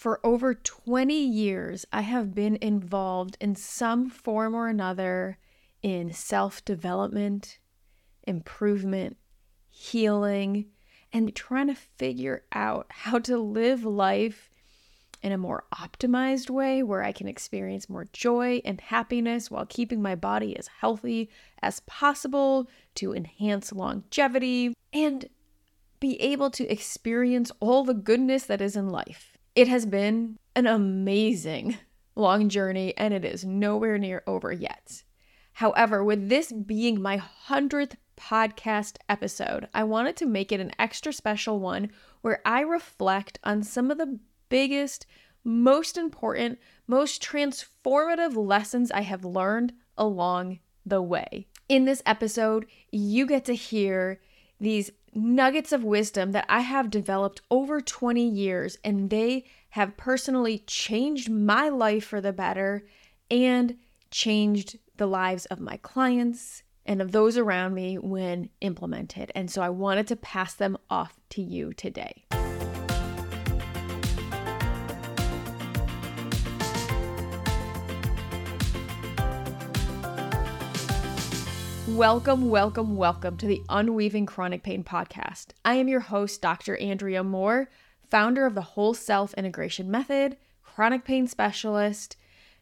For over 20 years, I have been involved in some form or another in self development, improvement, healing, and trying to figure out how to live life in a more optimized way where I can experience more joy and happiness while keeping my body as healthy as possible to enhance longevity and be able to experience all the goodness that is in life. It has been an amazing long journey and it is nowhere near over yet. However, with this being my 100th podcast episode, I wanted to make it an extra special one where I reflect on some of the biggest, most important, most transformative lessons I have learned along the way. In this episode, you get to hear these nuggets of wisdom that I have developed over 20 years, and they have personally changed my life for the better and changed the lives of my clients and of those around me when implemented. And so I wanted to pass them off to you today. Welcome, welcome, welcome to the Unweaving Chronic Pain Podcast. I am your host, Dr. Andrea Moore, founder of the Whole Self Integration Method, chronic pain specialist,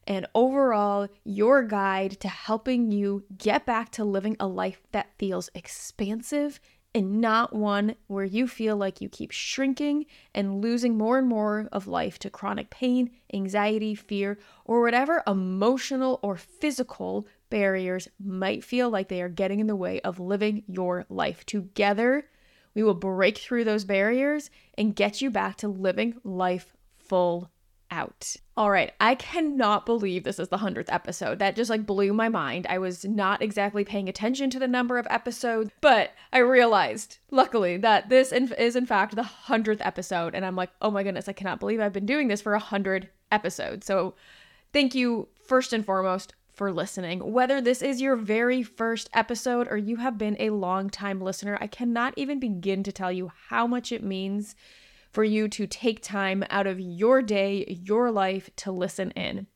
and overall your guide to helping you get back to living a life that feels expansive and not one where you feel like you keep shrinking and losing more and more of life to chronic pain, anxiety, fear, or whatever emotional or physical barriers might feel like they are getting in the way of living your life. Together, we will break through those barriers and get you back to living life full out. All right, I cannot believe this is the 100th episode. That just like blew my mind. I was not exactly paying attention to the number of episodes, but I realized, luckily, that this is in fact the 100th episode. And I'm like, oh my goodness, I cannot believe I've been doing this for 100 episodes. So thank you, first and foremost, for listening. Whether this is your very first episode or you have been a long time listener, I cannot even begin to tell you how much it means for you to take time out of your day, your life to listen in.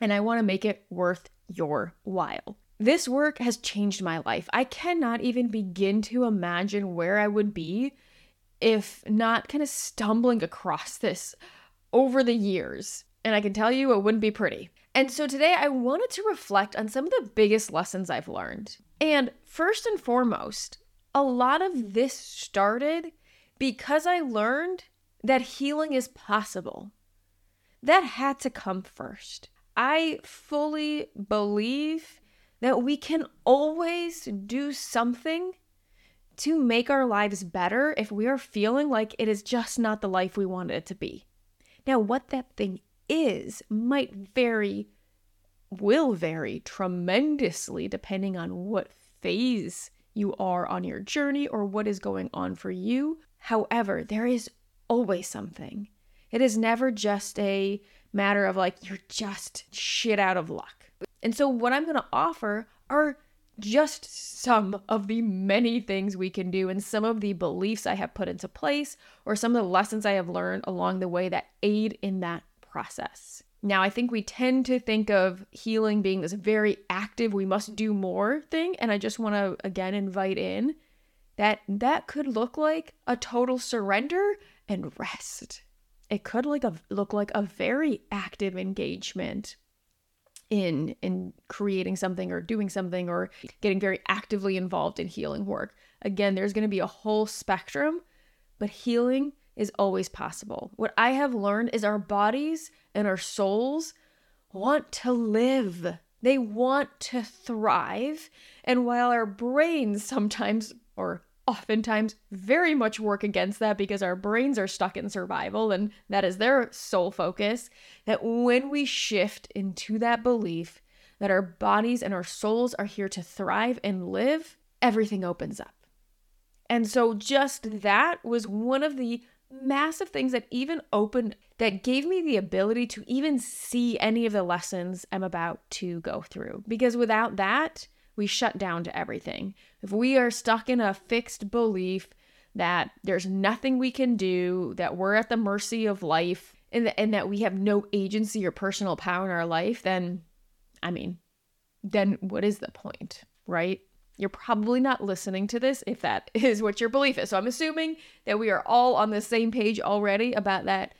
And I want to make it worth your while. This work has changed my life. I cannot even begin to imagine where I would be if not kind of stumbling across this over the years. And I can tell you it wouldn't be pretty. And so today I wanted to reflect on some of the biggest lessons I've learned. And first and foremost, a lot of this started because I learned that healing is possible. That had to come first. I fully believe that we can always do something to make our lives better if we are feeling like it is just not the life we wanted it to be. Now, what that thing is might vary, will vary tremendously depending on what phase you are on your journey or what is going on for you. However, there is always something. It is never just a matter of like you're just shit out of luck. And so, what I'm going to offer are just some of the many things we can do and some of the beliefs I have put into place or some of the lessons I have learned along the way that aid in that process. Now, I think we tend to think of healing being this very active, we must do more thing. And I just want to again invite in that that could look like a total surrender and rest. It could like a, look like a very active engagement in in creating something or doing something or getting very actively involved in healing work. Again, there's going to be a whole spectrum, but healing is always possible. What I have learned is our bodies and our souls want to live. They want to thrive. And while our brains sometimes, or oftentimes, very much work against that because our brains are stuck in survival and that is their sole focus, that when we shift into that belief that our bodies and our souls are here to thrive and live, everything opens up. And so, just that was one of the massive things that even opened that gave me the ability to even see any of the lessons I'm about to go through. Because without that, we shut down to everything. If we are stuck in a fixed belief that there's nothing we can do, that we're at the mercy of life, and, th- and that we have no agency or personal power in our life, then, I mean, then what is the point, right? You're probably not listening to this if that is what your belief is. So I'm assuming that we are all on the same page already about that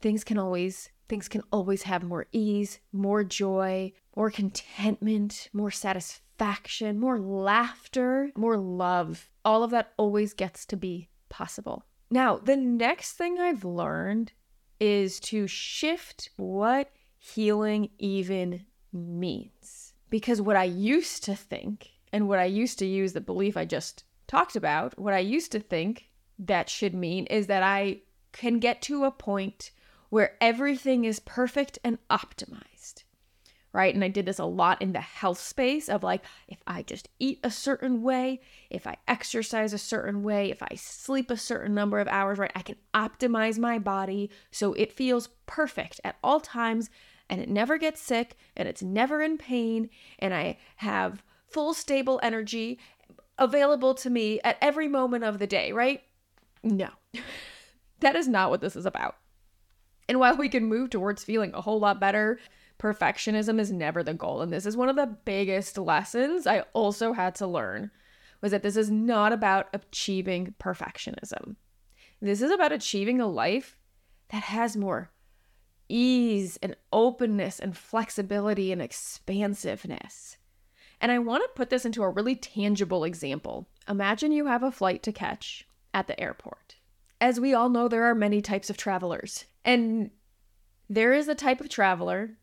things can always things can always have more ease, more joy, more contentment, more satisfaction, more laughter, more love. All of that always gets to be possible. Now, the next thing I've learned is to shift what healing even means. Because what I used to think and what I used to use, the belief I just talked about, what I used to think that should mean is that I can get to a point where everything is perfect and optimized. Right? And I did this a lot in the health space of like, if I just eat a certain way, if I exercise a certain way, if I sleep a certain number of hours, right, I can optimize my body so it feels perfect at all times and it never gets sick and it's never in pain and I have full stable energy available to me at every moment of the day, right? No. that is not what this is about. And while we can move towards feeling a whole lot better, perfectionism is never the goal. And this is one of the biggest lessons I also had to learn was that this is not about achieving perfectionism. This is about achieving a life that has more ease and openness and flexibility and expansiveness. And I want to put this into a really tangible example. Imagine you have a flight to catch at the airport. As we all know, there are many types of travelers. And there is a type of traveler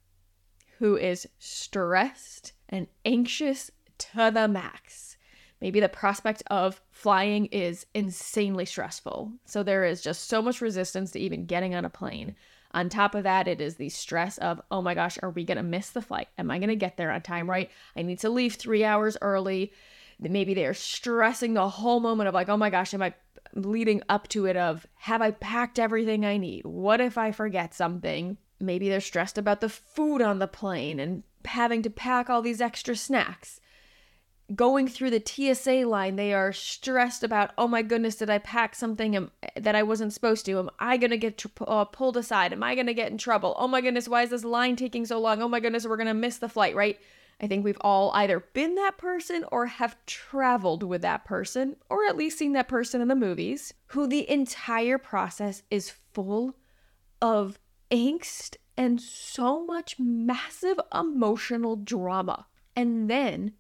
who is stressed and anxious to the max. Maybe the prospect of flying is insanely stressful. So there is just so much resistance to even getting on a plane. On top of that, it is the stress of, oh my gosh, are we going to miss the flight? Am I going to get there on time, right? I need to leave three hours early. Maybe they're stressing the whole moment of, like, oh my gosh, am I leading up to it of, have I packed everything I need? What if I forget something? Maybe they're stressed about the food on the plane and having to pack all these extra snacks going through the TSA line, they are stressed about, oh my goodness, did I pack something that I wasn't supposed to? Am I going to get tr- uh, pulled aside? Am I going to get in trouble? Oh my goodness, why is this line taking so long? Oh my goodness, we're going to miss the flight, right? I think we've all either been that person or have traveled with that person, or at least seen that person in the movies, who the entire process is full of angst and so much massive emotional drama. And then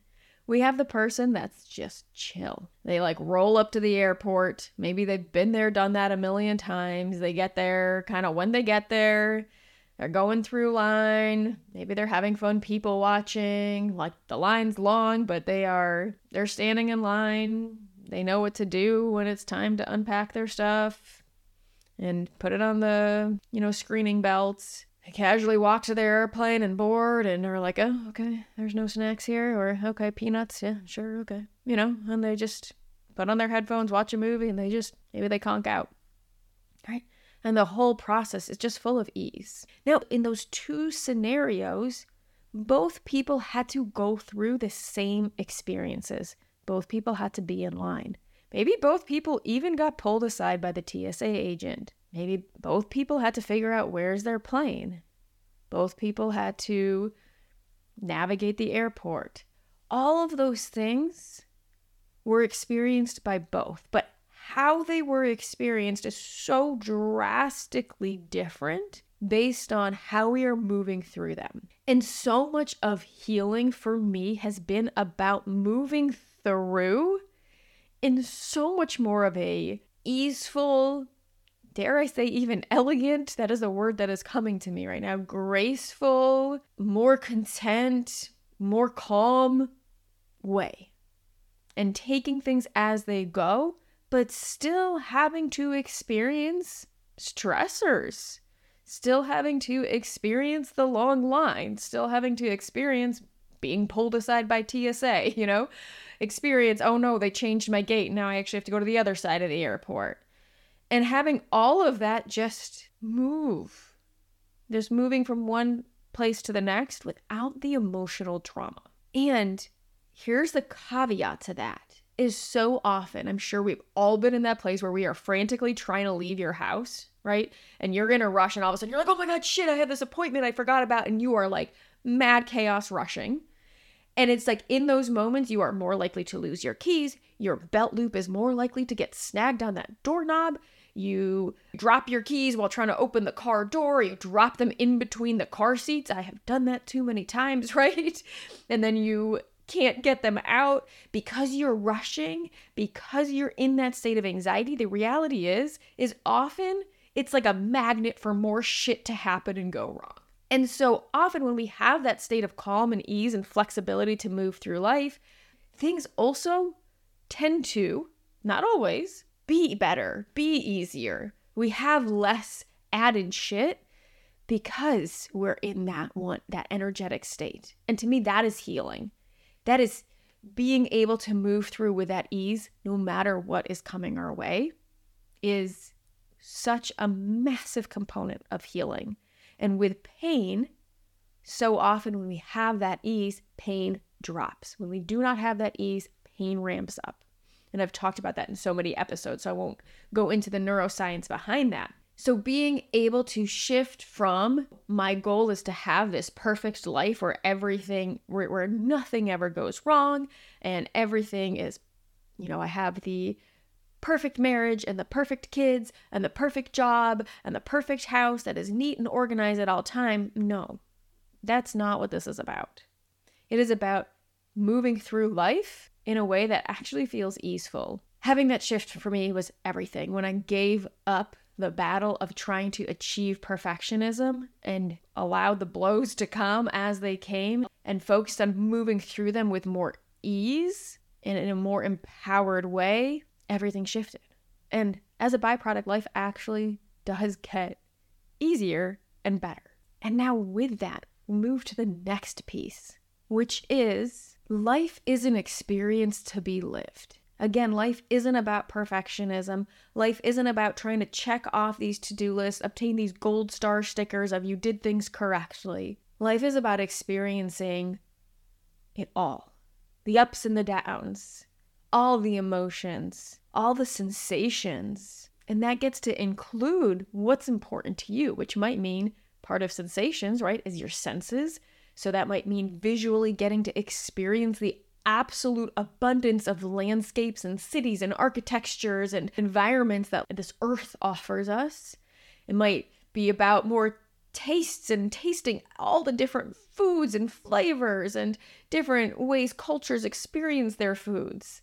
we have the person that's just chill. They like roll up to the airport. Maybe they've been there, done that a million times. They get there kind of when they get there. They're going through line. Maybe they're having fun people watching. Like the line's long, but they are they're standing in line. They know what to do when it's time to unpack their stuff and put it on the, you know, screening belts. I casually walk to their airplane and board and are like, oh, okay, there's no snacks here. Or, okay, peanuts. Yeah, sure, okay. You know, and they just put on their headphones, watch a movie, and they just, maybe they conk out. Right? And the whole process is just full of ease. Now, in those two scenarios, both people had to go through the same experiences. Both people had to be in line. Maybe both people even got pulled aside by the TSA agent. Maybe both people had to figure out where's their plane. Both people had to navigate the airport. All of those things were experienced by both, but how they were experienced is so drastically different based on how we are moving through them. And so much of healing for me has been about moving through in so much more of a easeful, dare I say, even elegant, that is a word that is coming to me right now, graceful, more content, more calm way. And taking things as they go, but still having to experience stressors, still having to experience the long line, still having to experience being pulled aside by TSA, you know, experience, oh no, they changed my gate. Now I actually have to go to the other side of the airport and having all of that just move, just moving from one place to the next without the emotional trauma. And here's the caveat to that is so often, I'm sure we've all been in that place where we are frantically trying to leave your house, right? And you're in a rush, and all of a sudden you're like, oh my God, shit, I have this appointment I forgot about. And you are like mad chaos rushing. And it's like in those moments, you are more likely to lose your keys. Your belt loop is more likely to get snagged on that doorknob. You drop your keys while trying to open the car door. You drop them in between the car seats. I have done that too many times, right? And then you can't get them out because you're rushing, because you're in that state of anxiety. The reality is is often it's like a magnet for more shit to happen and go wrong. And so often when we have that state of calm and ease and flexibility to move through life, things also tend to, not always, be better, be easier. We have less added shit because we're in that one that energetic state. And to me that is healing. That is being able to move through with that ease no matter what is coming our way is such a massive component of healing. And with pain, so often when we have that ease, pain drops. When we do not have that ease, pain ramps up. And I've talked about that in so many episodes, so I won't go into the neuroscience behind that. So, being able to shift from my goal is to have this perfect life where everything, where, where nothing ever goes wrong and everything is, you know, I have the perfect marriage and the perfect kids and the perfect job and the perfect house that is neat and organized at all time. No, that's not what this is about. It is about moving through life in a way that actually feels easeful. Having that shift for me was everything. When I gave up the battle of trying to achieve perfectionism and allowed the blows to come as they came and focused on moving through them with more ease and in a more empowered way, everything shifted. And as a byproduct, life actually does get easier and better. And now, with that, move to the next piece, which is life is an experience to be lived. Again, life isn't about perfectionism. Life isn't about trying to check off these to do lists, obtain these gold star stickers of you did things correctly. Life is about experiencing it all the ups and the downs, all the emotions, all the sensations. And that gets to include what's important to you, which might mean part of sensations, right, is your senses. So that might mean visually getting to experience the absolute abundance of landscapes and cities and architectures and environments that this earth offers us. It might be about more tastes and tasting all the different foods and flavors and different ways cultures experience their foods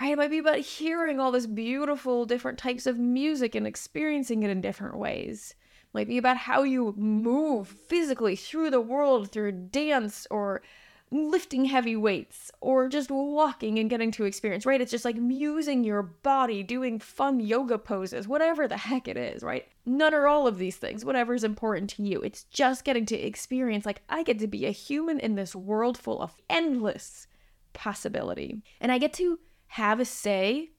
right? It might be about hearing all this beautiful different types of music and experiencing it in different ways. Might be about how you move physically through the world through dance or lifting heavy weights or just walking and getting to experience, right? It's just like musing your body, doing fun yoga poses, whatever the heck it is, right? None or all of these things, whatever is important to you. It's just getting to experience, like, I get to be a human in this world full of endless possibility. And I get to have a say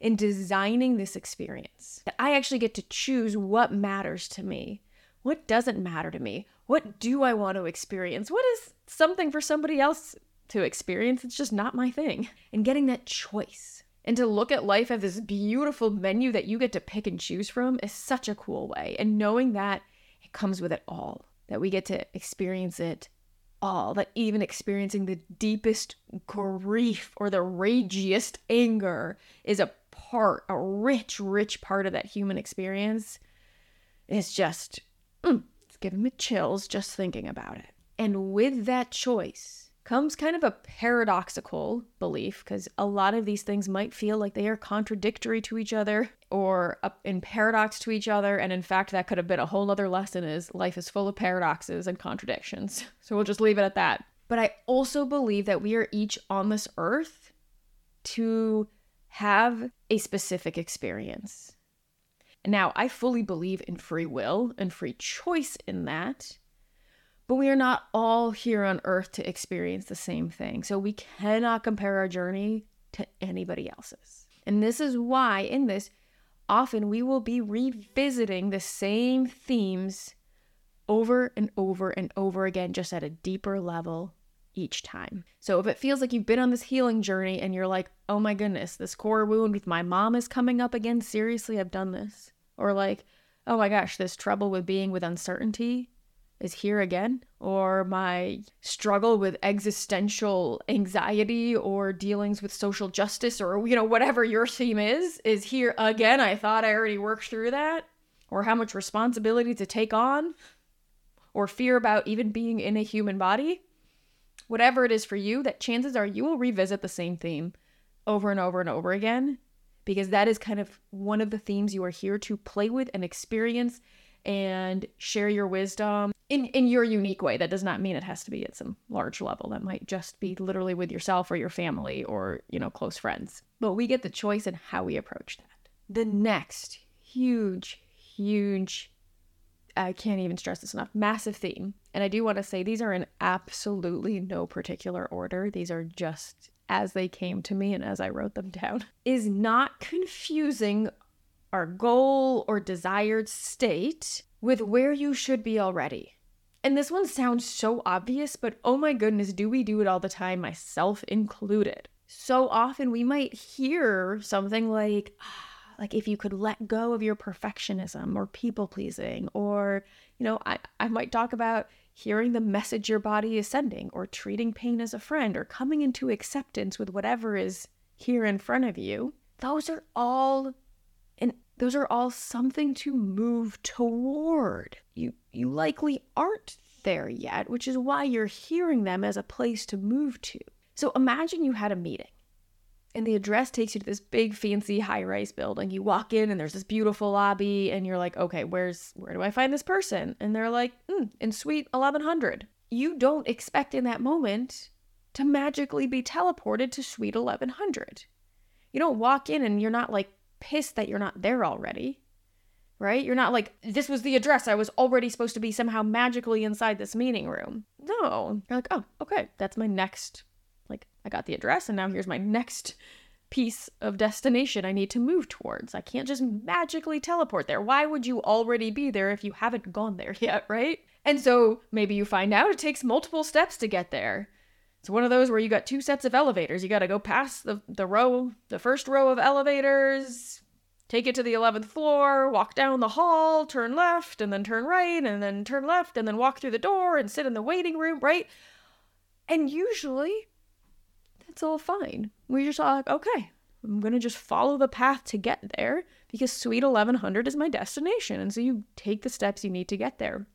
in designing this experience. That I actually get to choose what matters to me, what doesn't matter to me, what do I want to experience, what is something for somebody else to experience. It's just not my thing. And getting that choice and to look at life as this beautiful menu that you get to pick and choose from is such a cool way. And knowing that it comes with it all, that we get to experience it all, that even experiencing the deepest grief or the ragiest anger is a part, a rich, rich part of that human experience, is just, mm, it's giving me chills just thinking about it. And with that choice comes kind of a paradoxical belief because a lot of these things might feel like they are contradictory to each other or in paradox to each other. And in fact, that could have been a whole other lesson is life is full of paradoxes and contradictions. So we'll just leave it at that. But I also believe that we are each on this earth to have a specific experience. Now, I fully believe in free will and free choice in that, but we are not all here on earth to experience the same thing. So we cannot compare our journey to anybody else's. And this is why, in this, often we will be revisiting the same themes over and over and over again, just at a deeper level each time. So if it feels like you've been on this healing journey and you're like, oh my goodness, this core wound with my mom is coming up again, seriously, I've done this. Or like, oh my gosh, this trouble with being with uncertainty is here again. Or my struggle with existential anxiety or dealings with social justice or, you know, whatever your theme is, is here again. I thought I already worked through that. Or how much responsibility to take on. Or fear about even being in a human body whatever it is for you, that chances are you will revisit the same theme over and over and over again because that is kind of one of the themes you are here to play with and experience and share your wisdom in, in your unique way. That does not mean it has to be at some large level. That might just be literally with yourself or your family or, you know, close friends. But we get the choice in how we approach that. The next huge, huge I can't even stress this enough. Massive theme. And I do want to say these are in absolutely no particular order. These are just as they came to me and as I wrote them down. Is not confusing our goal or desired state with where you should be already. And this one sounds so obvious, but oh my goodness, do we do it all the time, myself included? So often we might hear something like, like if you could let go of your perfectionism or people pleasing or you know I, I might talk about hearing the message your body is sending or treating pain as a friend or coming into acceptance with whatever is here in front of you. Those are all and those are all something to move toward. You you likely aren't there yet which is why you're hearing them as a place to move to. So imagine you had a meeting and the address takes you to this big fancy high-rise building. You walk in and there's this beautiful lobby and you're like okay where's where do i find this person? And they're like mm, in suite 1100 you don't expect in that moment to magically be teleported to suite 1100 you don't walk in and you're not like pissed that you're not there already right? You're not like this was the address. I was already supposed to be somehow magically inside this meeting room. No. You're like oh okay. That's my next I got the address and now here's my next piece of destination I need to move towards. I can't just magically teleport there. Why would you already be there if you haven't gone there yet, right? And so maybe you find out it takes multiple steps to get there. It's one of those where you got two sets of elevators. You got to go past the, the row, the first row of elevators, take it to the 11th floor, walk down the hall, turn left, and then turn right, and then turn left, and then walk through the door and sit in the waiting room, right? And usually it's all fine. We just all like, okay, I'm going to just follow the path to get there because Suite 1100 is my destination. And so you take the steps you need to get there.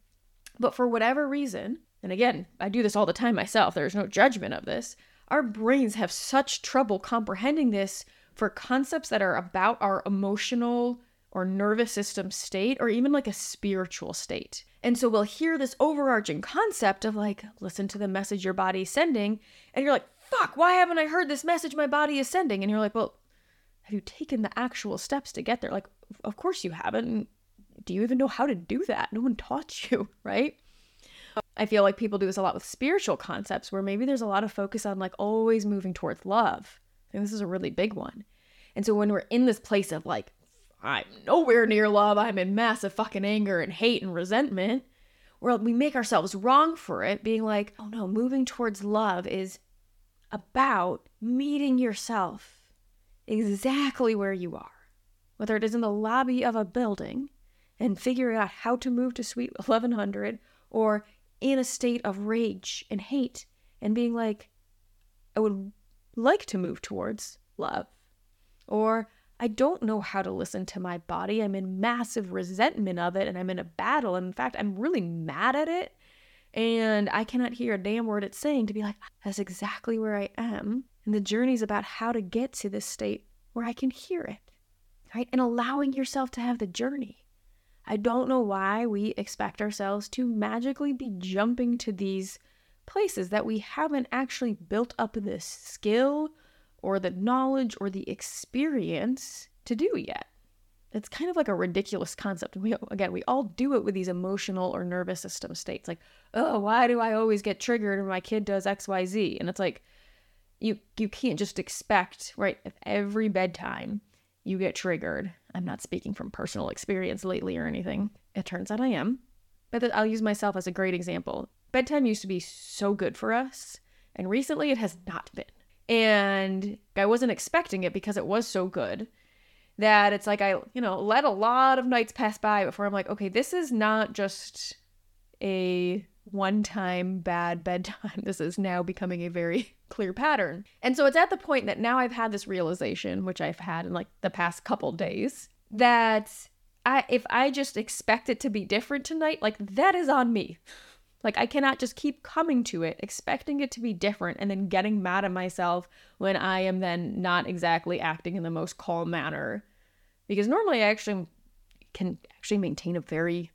But for whatever reason, and again, I do this all the time myself, there's no judgment of this, our brains have such trouble comprehending this for concepts that are about our emotional or nervous system state or even like a spiritual state. And so we'll hear this overarching concept of like, listen to the message your body's sending, and you're like, fuck, why haven't I heard this message my body is sending? And you're like, well, have you taken the actual steps to get there? Like, of course you haven't. Do you even know how to do that? No one taught you, right? I feel like people do this a lot with spiritual concepts where maybe there's a lot of focus on like always moving towards love. And this is a really big one. And so when we're in this place of like, I'm nowhere near love, I'm in massive fucking anger and hate and resentment, where we make ourselves wrong for it, being like, oh no, moving towards love is about meeting yourself exactly where you are, whether it is in the lobby of a building and figuring out how to move to suite 1100 or in a state of rage and hate and being like, I would like to move towards love. Or I don't know how to listen to my body. I'm in massive resentment of it and I'm in a battle. And in fact, I'm really mad at it and I cannot hear a damn word it's saying to be like, that's exactly where I am. And the journey is about how to get to this state where I can hear it, right? And allowing yourself to have the journey. I don't know why we expect ourselves to magically be jumping to these places that we haven't actually built up the skill or the knowledge or the experience to do yet it's kind of like a ridiculous concept. We again, we all do it with these emotional or nervous system states. Like, oh, why do I always get triggered when my kid does X, Y, Z? And it's like, you you can't just expect right. If every bedtime you get triggered, I'm not speaking from personal experience lately or anything. It turns out I am, but I'll use myself as a great example. Bedtime used to be so good for us And recently it has not been. And I wasn't expecting it because it was so good that it's like I, you know, let a lot of nights pass by before I'm like, okay, this is not just a one time bad bedtime. This is now becoming a very clear pattern. And so it's at the point that now I've had this realization, which I've had in like the past couple days, that I if I just expect it to be different tonight, like that is on me. Like I cannot just keep coming to it, expecting it to be different, and then getting mad at myself when I am then not exactly acting in the most calm manner. Because normally I actually can actually maintain a very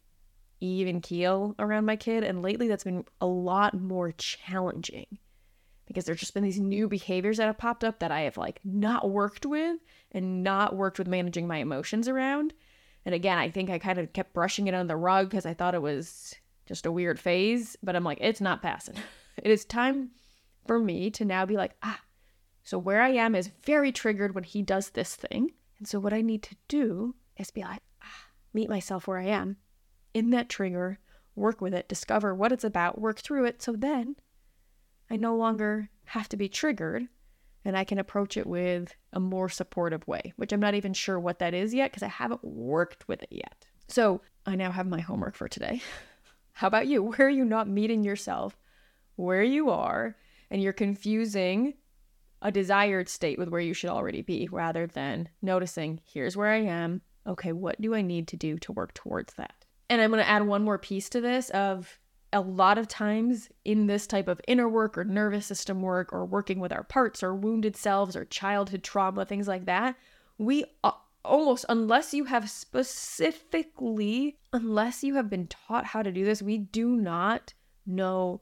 even keel around my kid, and lately that's been a lot more challenging because there's just been these new behaviors that have popped up that I have like not worked with and not worked with managing my emotions around. And again, I think I kind of kept brushing it under the rug because I thought it was just a weird phase, but I'm like, it's not passing. it is time for me to now be like, ah, so where I am is very triggered when he does this thing. And so what I need to do is be like, ah, meet myself where I am in that trigger, work with it, discover what it's about, work through it. So then I no longer have to be triggered and I can approach it with a more supportive way, which I'm not even sure what that is yet because I haven't worked with it yet. So I now have my homework for today. How about you? Where are you not meeting yourself where you are and you're confusing a desired state with where you should already be rather than noticing, here's where I am. Okay, what do I need to do to work towards that? And I'm going to add one more piece to this of a lot of times in this type of inner work or nervous system work or working with our parts or wounded selves or childhood trauma, things like that, we almost unless you have specifically unless you have been taught how to do this we do not know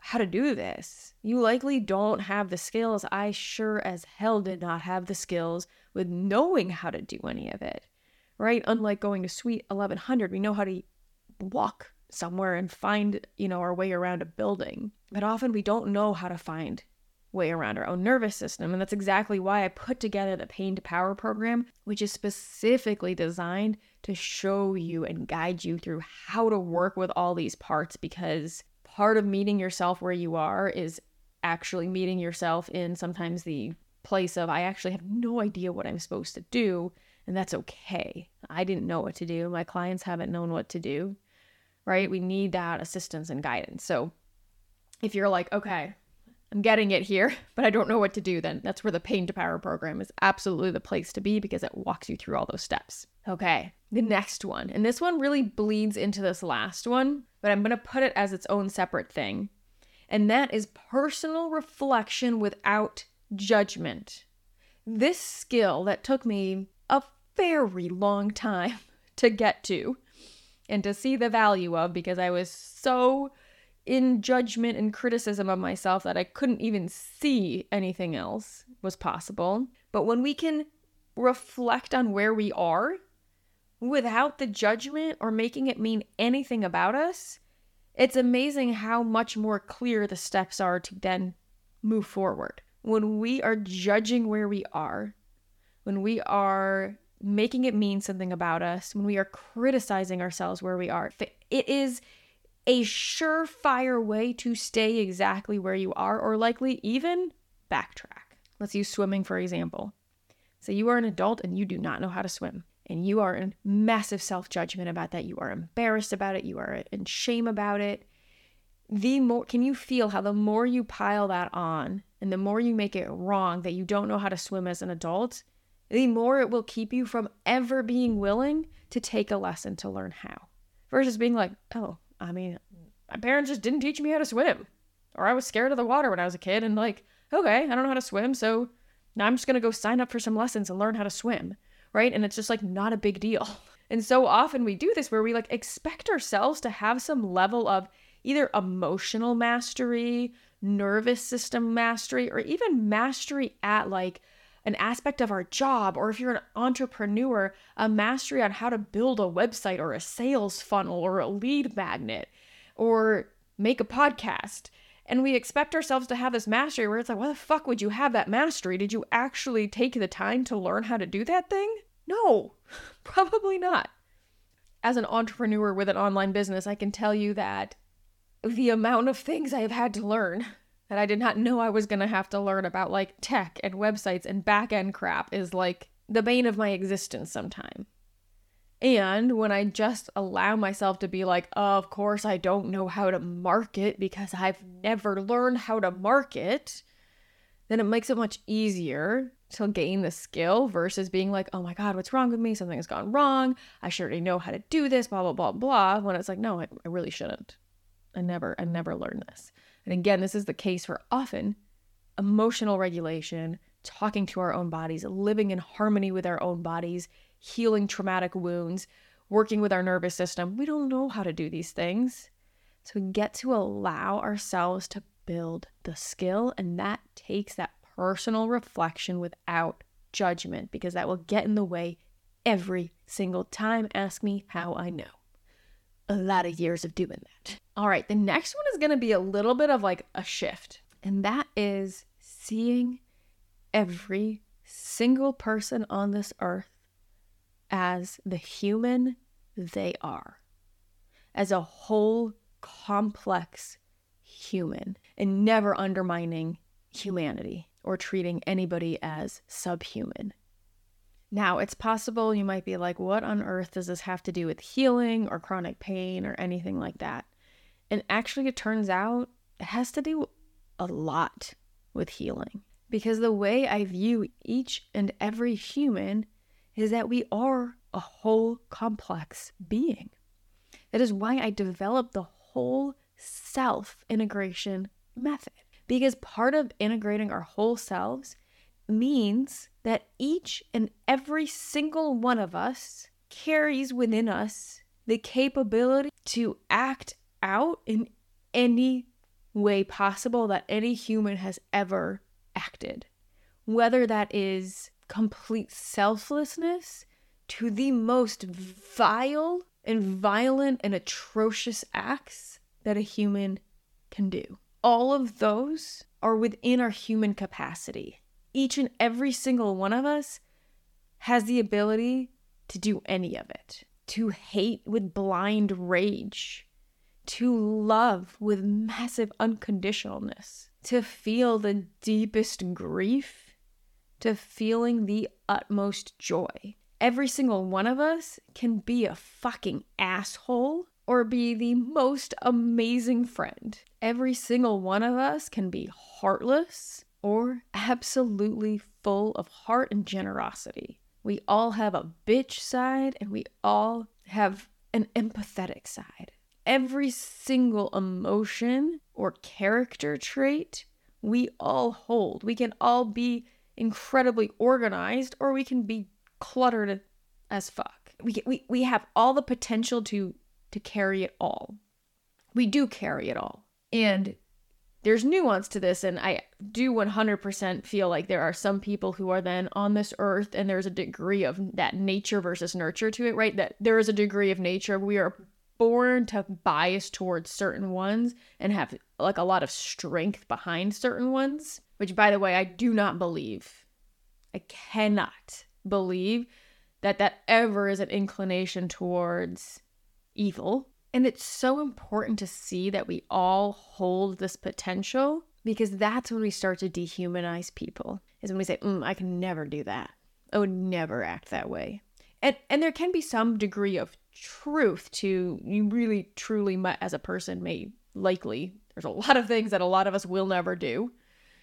how to do this. You likely don't have the skills. I sure as hell did not have the skills with knowing how to do any of it right? Unlike going to suite 1100 we know how to walk somewhere and find you know our way around a building. But often we don't know how to find way around our own nervous system. And that's exactly why I put together the Pain to Power program, which is specifically designed to show you and guide you through how to work with all these parts because part of meeting yourself where you are is actually meeting yourself in sometimes the place of I actually have no idea what I'm supposed to do and that's okay. I didn't know what to do. My clients haven't known what to do. Right? We need that assistance and guidance. So if you're like, okay, I'm getting it here, but I don't know what to do then. That's where the Pain to Power program is absolutely the place to be because it walks you through all those steps. Okay, the next one. And this one really bleeds into this last one, but I'm going to put it as its own separate thing. And that is personal reflection without judgment. This skill that took me a very long time to get to and to see the value of because I was so in judgment and criticism of myself that I couldn't even see anything else was possible. But when we can reflect on where we are without the judgment or making it mean anything about us, it's amazing how much more clear the steps are to then move forward. When we are judging where we are, when we are making it mean something about us, when we are criticizing ourselves where we are, it is a surefire way to stay exactly where you are, or likely even backtrack. Let's use swimming for example. Say you are an adult and you do not know how to swim, and you are in massive self judgment about that. You are embarrassed about it, you are in shame about it. The more, can you feel how the more you pile that on and the more you make it wrong that you don't know how to swim as an adult, the more it will keep you from ever being willing to take a lesson to learn how. Versus being like, oh, I mean, my parents just didn't teach me how to swim. Or I was scared of the water when I was a kid and like, okay, I don't know how to swim, so now I'm just going to go sign up for some lessons and learn how to swim, right? And it's just like not a big deal. And so often we do this where we like expect ourselves to have some level of either emotional mastery, nervous system mastery, or even mastery at like an aspect of our job, or if you're an entrepreneur, a mastery on how to build a website or a sales funnel or a lead magnet or make a podcast. And we expect ourselves to have this mastery where it's like, why the fuck would you have that mastery? Did you actually take the time to learn how to do that thing? No, probably not. As an entrepreneur with an online business, I can tell you that the amount of things I have had to learn that I did not know I was going to have to learn about like tech and websites and back end crap is like the bane of my existence sometime. And when I just allow myself to be like, oh, of course, I don't know how to market because I've never learned how to market, then it makes it much easier to gain the skill versus being like, oh my God, what's wrong with me? Something has gone wrong. I should already know how to do this, blah, blah, blah, blah. When it's like, no, I, I really shouldn't. I never, I never learned this. And again, this is the case for often emotional regulation, talking to our own bodies, living in harmony with our own bodies, healing traumatic wounds, working with our nervous system. We don't know how to do these things. So we get to allow ourselves to build the skill, and that takes that personal reflection without judgment because that will get in the way every single time. Ask me how I know. A lot of years of doing that. All right, the next one is going to be a little bit of like a shift, and that is seeing every single person on this earth as the human they are, as a whole complex human, and never undermining humanity or treating anybody as subhuman. Now, it's possible you might be like, what on earth does this have to do with healing or chronic pain or anything like that? And actually, it turns out it has to do a lot with healing. Because the way I view each and every human is that we are a whole complex being. That is why I developed the whole self integration method. Because part of integrating our whole selves means that each and every single one of us carries within us the capability to act out in any way possible that any human has ever acted. Whether that is complete selflessness to the most vile and violent and atrocious acts that a human can do. All of those are within our human capacity. Each and every single one of us has the ability to do any of it. To hate with blind rage, to love with massive unconditionalness, to feel the deepest grief, to feeling the utmost joy every single one of us can be a fucking asshole or be the most amazing friend. Every single one of us can be heartless or absolutely full of heart and generosity. We all have a bitch side and we all have an empathetic side. Every single emotion or character trait we all hold. We can all be incredibly organized or we can be cluttered as fuck. We we we have all the potential to to carry it all. We do carry it all. And there's nuance to this and I do 100% feel like there are some people who are then on this earth and there's a degree of that nature versus nurture to it, right? That there is a degree of nature. We are born to bias towards certain ones and have like a lot of strength behind certain ones, which by the way, I do not believe. I cannot believe that that ever is an inclination towards evil. And it's so important to see that we all hold this potential because that's when we start to dehumanize people. Is when we say, mm, I can never do that. I would never act that way. And and there can be some degree of truth to you really truly as a person may likely there's a lot of things that a lot of us will never do.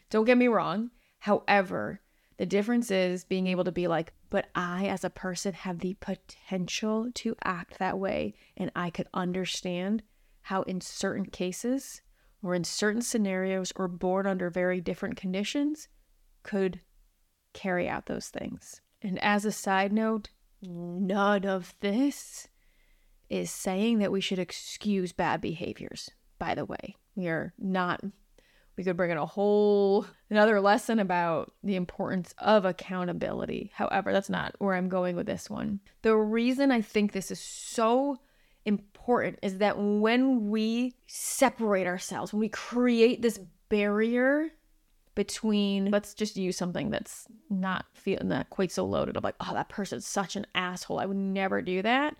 Don't get me wrong. However, the difference is being able to be like, but I, as a person, have the potential to act that way. And I could understand how, in certain cases or in certain scenarios or born under very different conditions, could carry out those things. And as a side note, none of this is saying that we should excuse bad behaviors, by the way. We are not we could bring in a whole another lesson about the importance of accountability. However, that's not where I'm going with this one. The reason I think this is so important is that when we separate ourselves, when we create this barrier between let's just use something that's not feeling that quite so loaded of like, oh, that person's such an asshole. I would never do that.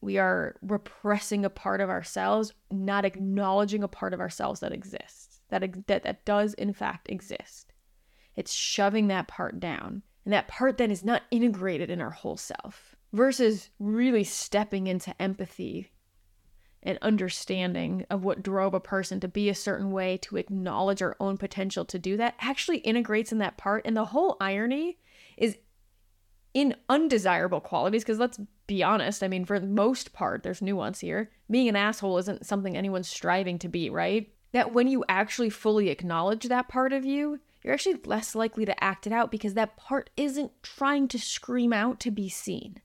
We are repressing a part of ourselves, not acknowledging a part of ourselves that exists. That, that, that does in fact exist. It's shoving that part down. And that part then is not integrated in our whole self versus really stepping into empathy and understanding of what drove a person to be a certain way, to acknowledge our own potential to do that, actually integrates in that part. And the whole irony is in undesirable qualities, because let's be honest, I mean, for the most part, there's nuance here. Being an asshole isn't something anyone's striving to be, right? That when you actually fully acknowledge that part of you, you're actually less likely to act it out because that part isn't trying to scream out to be seen.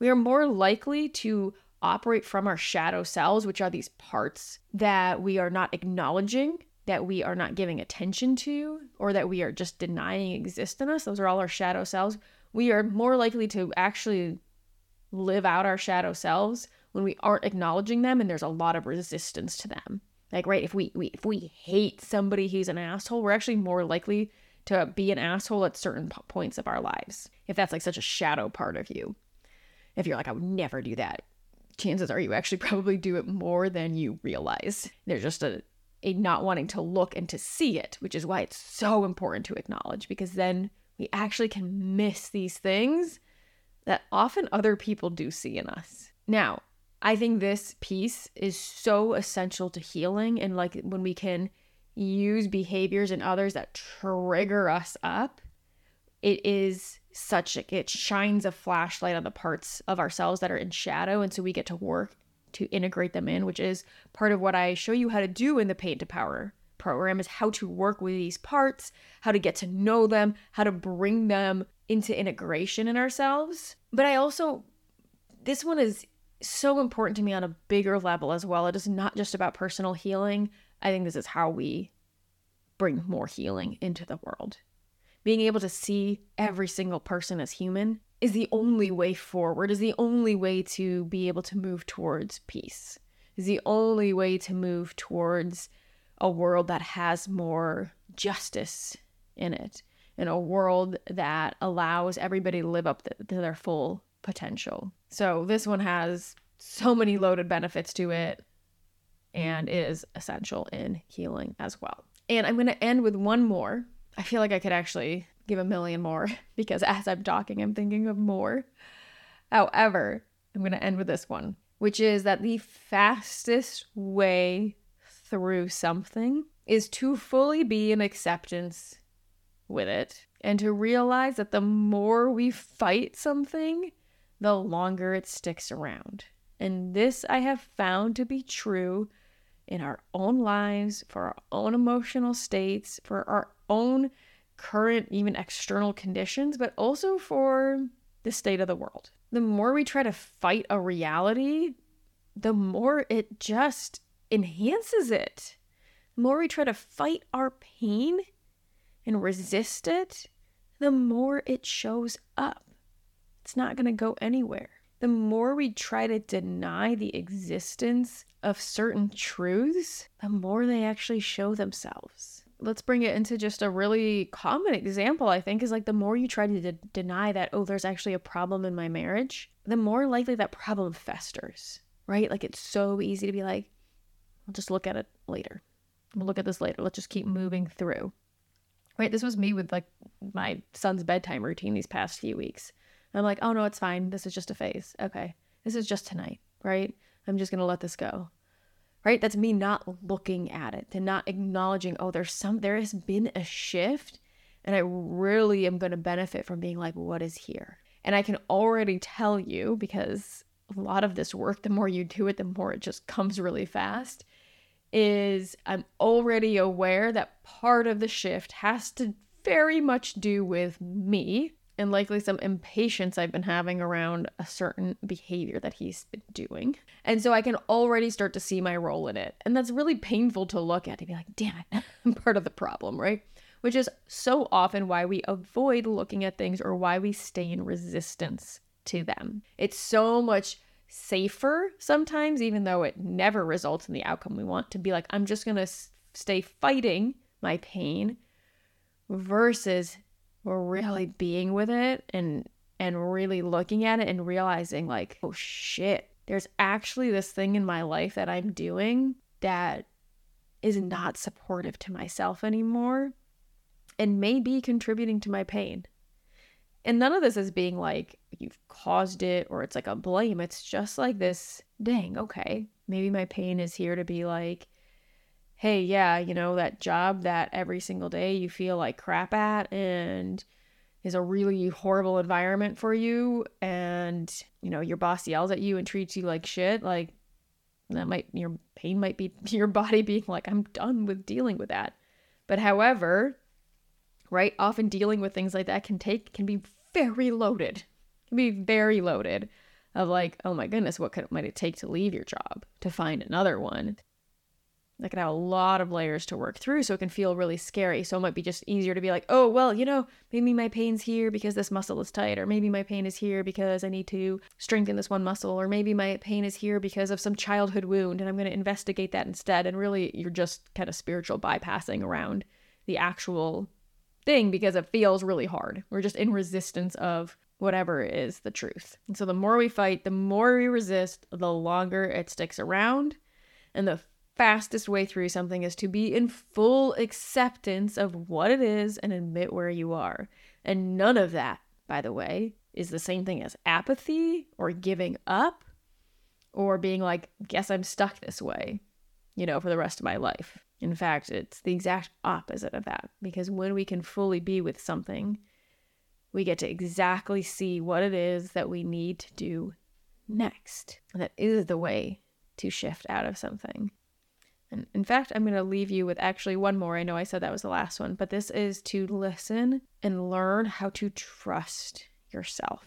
We are more likely to operate from our shadow selves, which are these parts that we are not acknowledging, that we are not giving attention to, or that we are just denying exist in us. Those are all our shadow selves. We are more likely to actually live out our shadow selves when we aren't acknowledging them and there's a lot of resistance to them. Like, right, if we, we if we hate somebody who's an asshole, we're actually more likely to be an asshole at certain points of our lives. If that's like such a shadow part of you. If you're like, I would never do that, chances are you actually probably do it more than you realize. There's just a, a not wanting to look and to see it, which is why it's so important to acknowledge because then we actually can miss these things that often other people do see in us. Now, I think this piece is so essential to healing and like when we can use behaviors in others that trigger us up, it is such a, it shines a flashlight on the parts of ourselves that are in shadow and so we get to work to integrate them in which is part of what i show you how to do in the Pain to Power program is how to work with these parts how to get to know them how to bring them into integration in ourselves. But i also this one is so important to me on a bigger level as well. It is not just about personal healing. I think this is how we bring more healing into the world. Being able to see every single person as human is the only way forward, is the only way to be able to move towards peace, is the only way to move towards a world that has more justice in it, in a world that allows everybody to live up to their full potential. So this one has so many loaded benefits to it and is essential in healing as well. And I'm going to end with one more I feel like I could actually give a million more because as I'm talking, I'm thinking of more. However, I'm going to end with this one, which is that the fastest way through something is to fully be in acceptance with it and to realize that the more we fight something, the longer it sticks around. And this I have found to be true in our own lives, for our own emotional states, for our own current, even external conditions, but also for the state of the world. The more we try to fight a reality, the more it just enhances it. The more we try to fight our pain and resist it, the more it shows up. It's not going to go anywhere. The more we try to deny the existence of certain truths, the more they actually show themselves. Let's bring it into just a really common example, I think, is like the more you try to de- deny that, oh, there's actually a problem in my marriage, the more likely that problem festers, right? Like it's so easy to be like, I'll just look at it later. We'll look at this later. Let's just keep moving through. Right? This was me with like my son's bedtime routine these past few weeks. I'm like, oh no, it's fine. This is just a phase. Okay. This is just tonight, right? I'm just going to let this go. Right? That's me not looking at it and not acknowledging, oh, there's some, there has been a shift. And I really am going to benefit from being like, what is here? And I can already tell you because a lot of this work, the more you do it, the more it just comes really fast. Is I'm already aware that part of the shift has to very much do with me and likely some impatience I've been having around a certain behavior that he's been doing. And so I can already start to see my role in it. And that's really painful to look at to be like, damn it, I'm part of the problem, right? Which is so often why we avoid looking at things or why we stay in resistance to them. It's so much safer sometimes, even though it never results in the outcome we want, to be like, I'm just to stay fighting my pain versus really being with it and and really looking at it and realizing like oh shit there's actually this thing in my life that i'm doing that is not supportive to myself anymore and may be contributing to my pain. And none of this is being like you've caused it or it's like a blame. It's just like this dang, okay, maybe my pain is here to be like, hey, yeah, you know, that job that every single day you feel like crap at and is a really horrible environment for you and, you know, your boss yells at you and treats you like shit, like that might your pain might be your body being like I'm done with dealing with that. But however, right, often dealing with things like that can take can be very loaded. Can be very loaded of like, oh my goodness, what could, might it take to leave your job to find another one? That can have a lot of layers to work through so it can feel really scary. So it might be just easier to be like oh well you know maybe my pain's here because this muscle is tight or maybe my pain is here because i need to strengthen this one muscle or maybe my pain is here because of some childhood wound and i'm going to investigate that instead. And really you're just kind of spiritual bypassing around the actual thing because it feels really hard. We're just in resistance of whatever is the truth. And so the more we fight the more we resist the longer it sticks around and the fastest way through something is to be in full acceptance of what it is and admit where you are. And none of that, by the way, is the same thing as apathy or giving up or being like, guess I'm stuck this way, you know, for the rest of my life. In fact, it's the exact opposite of that because when we can fully be with something, we get to exactly see what it is that we need to do next. And that is the way to shift out of something. And in fact, I'm going to leave you with actually one more. I know I said that was the last one, but this is to listen and learn how to trust yourself.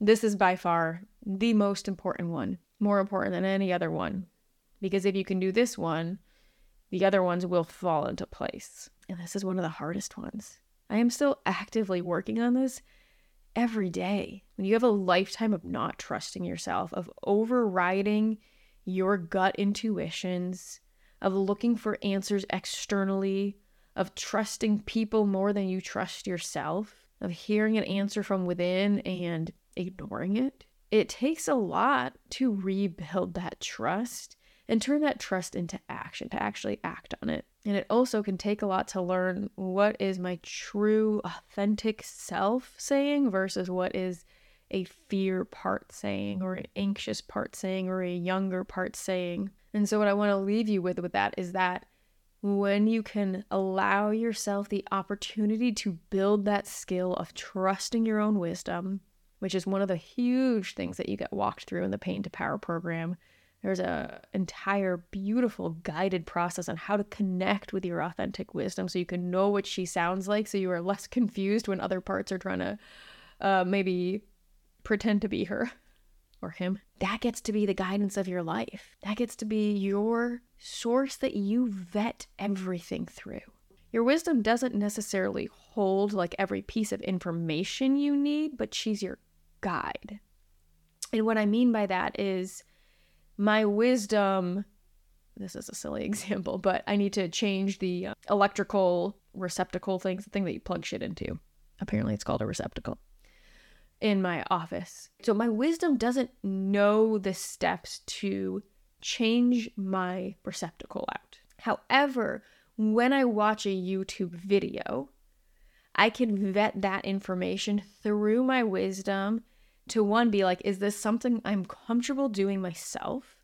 This is by far the most important one, more important than any other one. Because if you can do this one, the other ones will fall into place. And this is one of the hardest ones. I am still actively working on this every day. When you have a lifetime of not trusting yourself, of overriding your gut intuitions, of looking for answers externally, of trusting people more than you trust yourself, of hearing an answer from within and ignoring it. It takes a lot to rebuild that trust and turn that trust into action, to actually act on it. And it also can take a lot to learn what is my true, authentic self saying versus what is a fear part saying or an anxious part saying or a younger part saying. And so what I want to leave you with with that is that when you can allow yourself the opportunity to build that skill of trusting your own wisdom, which is one of the huge things that you get walked through in the Pain to Power program. There's a entire beautiful guided process on how to connect with your authentic wisdom so you can know what she sounds like so you are less confused when other parts are trying to uh, maybe pretend to be her or him. That gets to be the guidance of your life. That gets to be your source that you vet everything through. Your wisdom doesn't necessarily hold like every piece of information you need, but she's your guide. And what I mean by that is my wisdom. This is a silly example, but I need to change the uh, electrical receptacle thing, the thing that you plug shit into. Apparently, it's called a receptacle in my office. So my wisdom doesn't know the steps to change my receptacle out. However, when I watch a YouTube video, I can vet that information through my wisdom to one, be like, is this something I'm comfortable doing myself?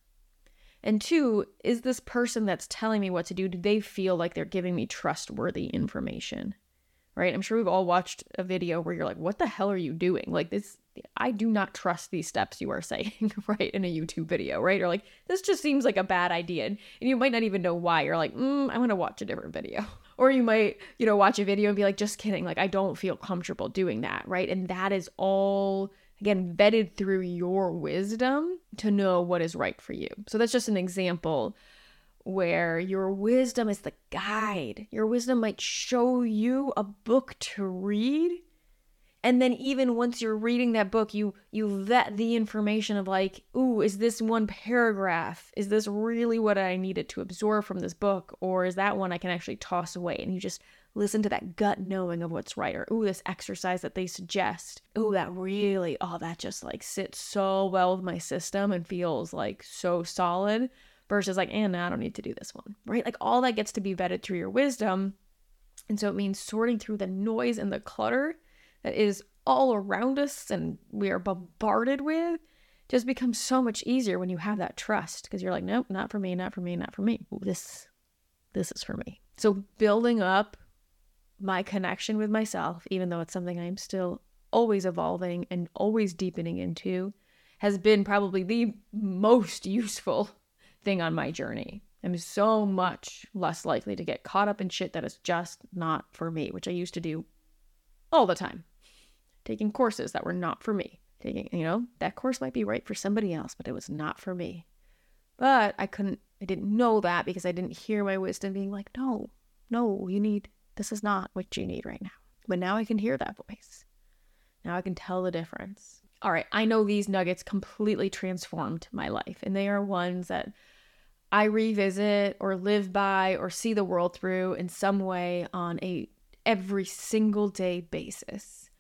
And two, is this person that's telling me what to do, do they feel like they're giving me trustworthy information? Right? I'm sure we've all watched a video where you're like, what the hell are you doing? Like, this, I do not trust these steps you are saying, right? In a YouTube video, right? Or like, this just seems like a bad idea. And you might not even know why. You're like, mm, I'm going to watch a different video. Or you might, you know, watch a video and be like, just kidding. Like, I don't feel comfortable doing that, right? And that is all again vetted through your wisdom to know what is right for you. So that's just an example where your wisdom is the guide. Your wisdom might show you a book to read. And then even once you're reading that book, you you vet the information of like, ooh, is this one paragraph? Is this really what I needed to absorb from this book? Or is that one I can actually toss away? And you just listen to that gut knowing of what's right. Or ooh, this exercise that they suggest. Ooh, that really, oh, that just like sits so well with my system and feels like so solid versus like, and eh, I don't need to do this one, right? Like all that gets to be vetted through your wisdom. And so it means sorting through the noise and the clutter that is all around us and we are bombarded with just becomes so much easier when you have that trust because you're like, nope, not for me, not for me, not for me. This, this is for me. So building up my connection with myself, even though it's something I'm still always evolving and always deepening into, has been probably the most useful thing on my journey. I'm so much less likely to get caught up in shit that is just not for me, which I used to do all the time. Taking courses that were not for me. Taking, you know, that course might be right for somebody else, but it was not for me. But I couldn't, I didn't know that because I didn't hear my wisdom being like, no, no, you need, this is not what you need right now. But now I can hear that voice. Now I can tell the difference. All right, I know these nuggets completely transformed my life, and they are ones that I revisit or live by or see the world through in some way on a every single day basis.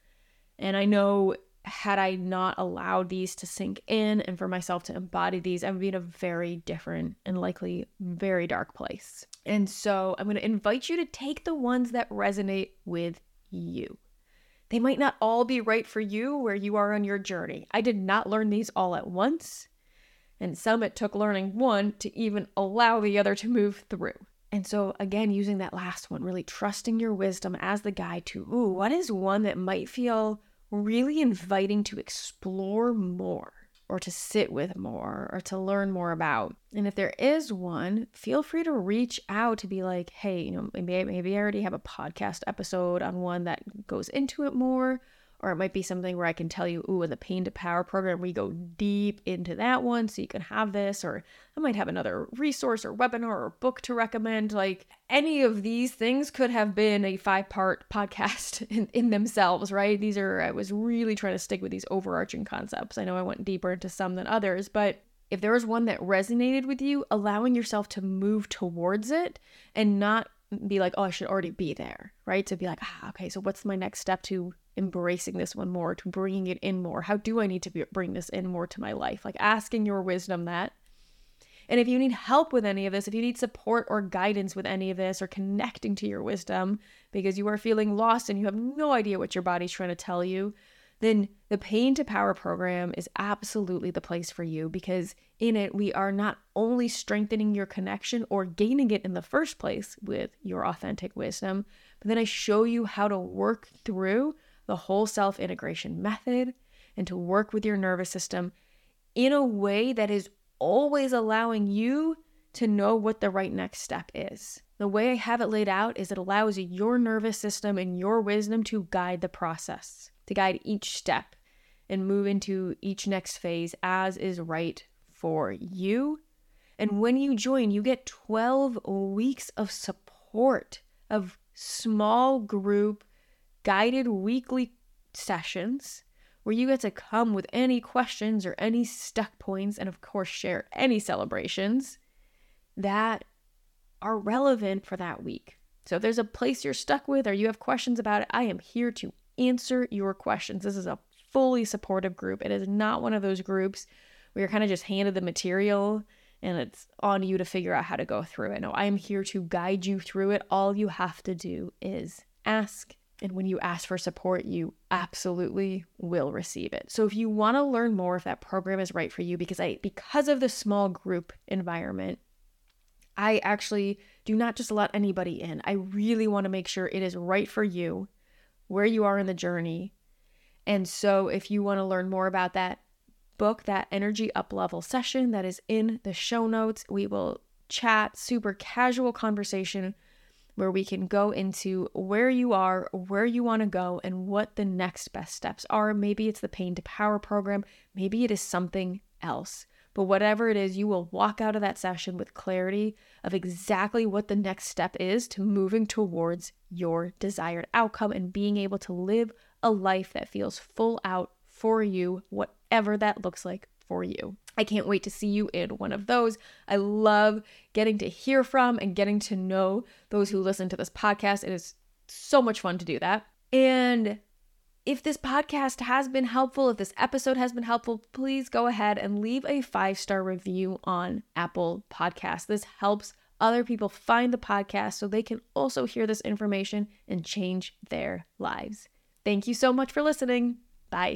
And I know had I not allowed these to sink in and for myself to embody these, I would be in a very different and likely very dark place. And so I'm going to invite you to take the ones that resonate with you. They might not all be right for you where you are on your journey. I did not learn these all at once, and some it took learning one to even allow the other to move through. And so, again, using that last one, really trusting your wisdom as the guide to, ooh, what is one that might feel really inviting to explore more or to sit with more or to learn more about. And if there is one, feel free to reach out to be like, hey, you know, maybe maybe I already have a podcast episode on one that goes into it more or it might be something where I can tell you, ooh, in the Pain to Power program, we go deep into that one so you can have this. Or I might have another resource or webinar or book to recommend. Like any of these things could have been a five part podcast in, in themselves, right? These are, I was really trying to stick with these overarching concepts. I know I went deeper into some than others, but if there was one that resonated with you, allowing yourself to move towards it and not be like, oh, I should already be there, right? To be like, ah, okay, so what's my next step to embracing this one more, to bringing it in more? How do I need to be, bring this in more to my life? Like asking your wisdom that. And if you need help with any of this, if you need support or guidance with any of this, or connecting to your wisdom because you are feeling lost and you have no idea what your body's trying to tell you, then the Pain to Power program is absolutely the place for you because in it, we are not only strengthening your connection or gaining it in the first place with your authentic wisdom, but then I show you how to work through the whole self integration method and to work with your nervous system in a way that is always allowing you to know what the right next step is. The way I have it laid out is it allows your nervous system and your wisdom to guide the process, to guide each step and move into each next phase as is right for you. And when you join, you get 12 weeks of support, of small group guided weekly sessions where you get to come with any questions or any stuck points, and of course, share any celebrations that are relevant for that week. So if there's a place you're stuck with or you have questions about it, I am here to answer your questions. This is a fully supportive group. It is not one of those groups where you're kind of just handed the material and it's on you to figure out how to go through it. No, I am here to guide you through it. All you have to do is ask and when you ask for support, you absolutely will receive it. So if you want to learn more if that program is right for you because I because of the small group environment, I actually do not just let anybody in. I really want to make sure it is right for you, where you are in the journey. And so if you want to learn more about that, book that energy up level session that is in the show notes. We will chat, super casual conversation where we can go into where you are, where you want to go, and what the next best steps are. Maybe it's the Pain to Power program, maybe it is something else. But whatever it is, you will walk out of that session with clarity of exactly what the next step is to moving towards your desired outcome and being able to live a life that feels full out for you, whatever that looks like for you. I can't wait to see you in one of those. I love getting to hear from and getting to know those who listen to this podcast. It is so much fun to do that. And if this podcast has been helpful, if this episode has been helpful, please go ahead and leave a five star review on Apple Podcasts. This helps other people find the podcast so they can also hear this information and change their lives. Thank you so much for listening. Bye.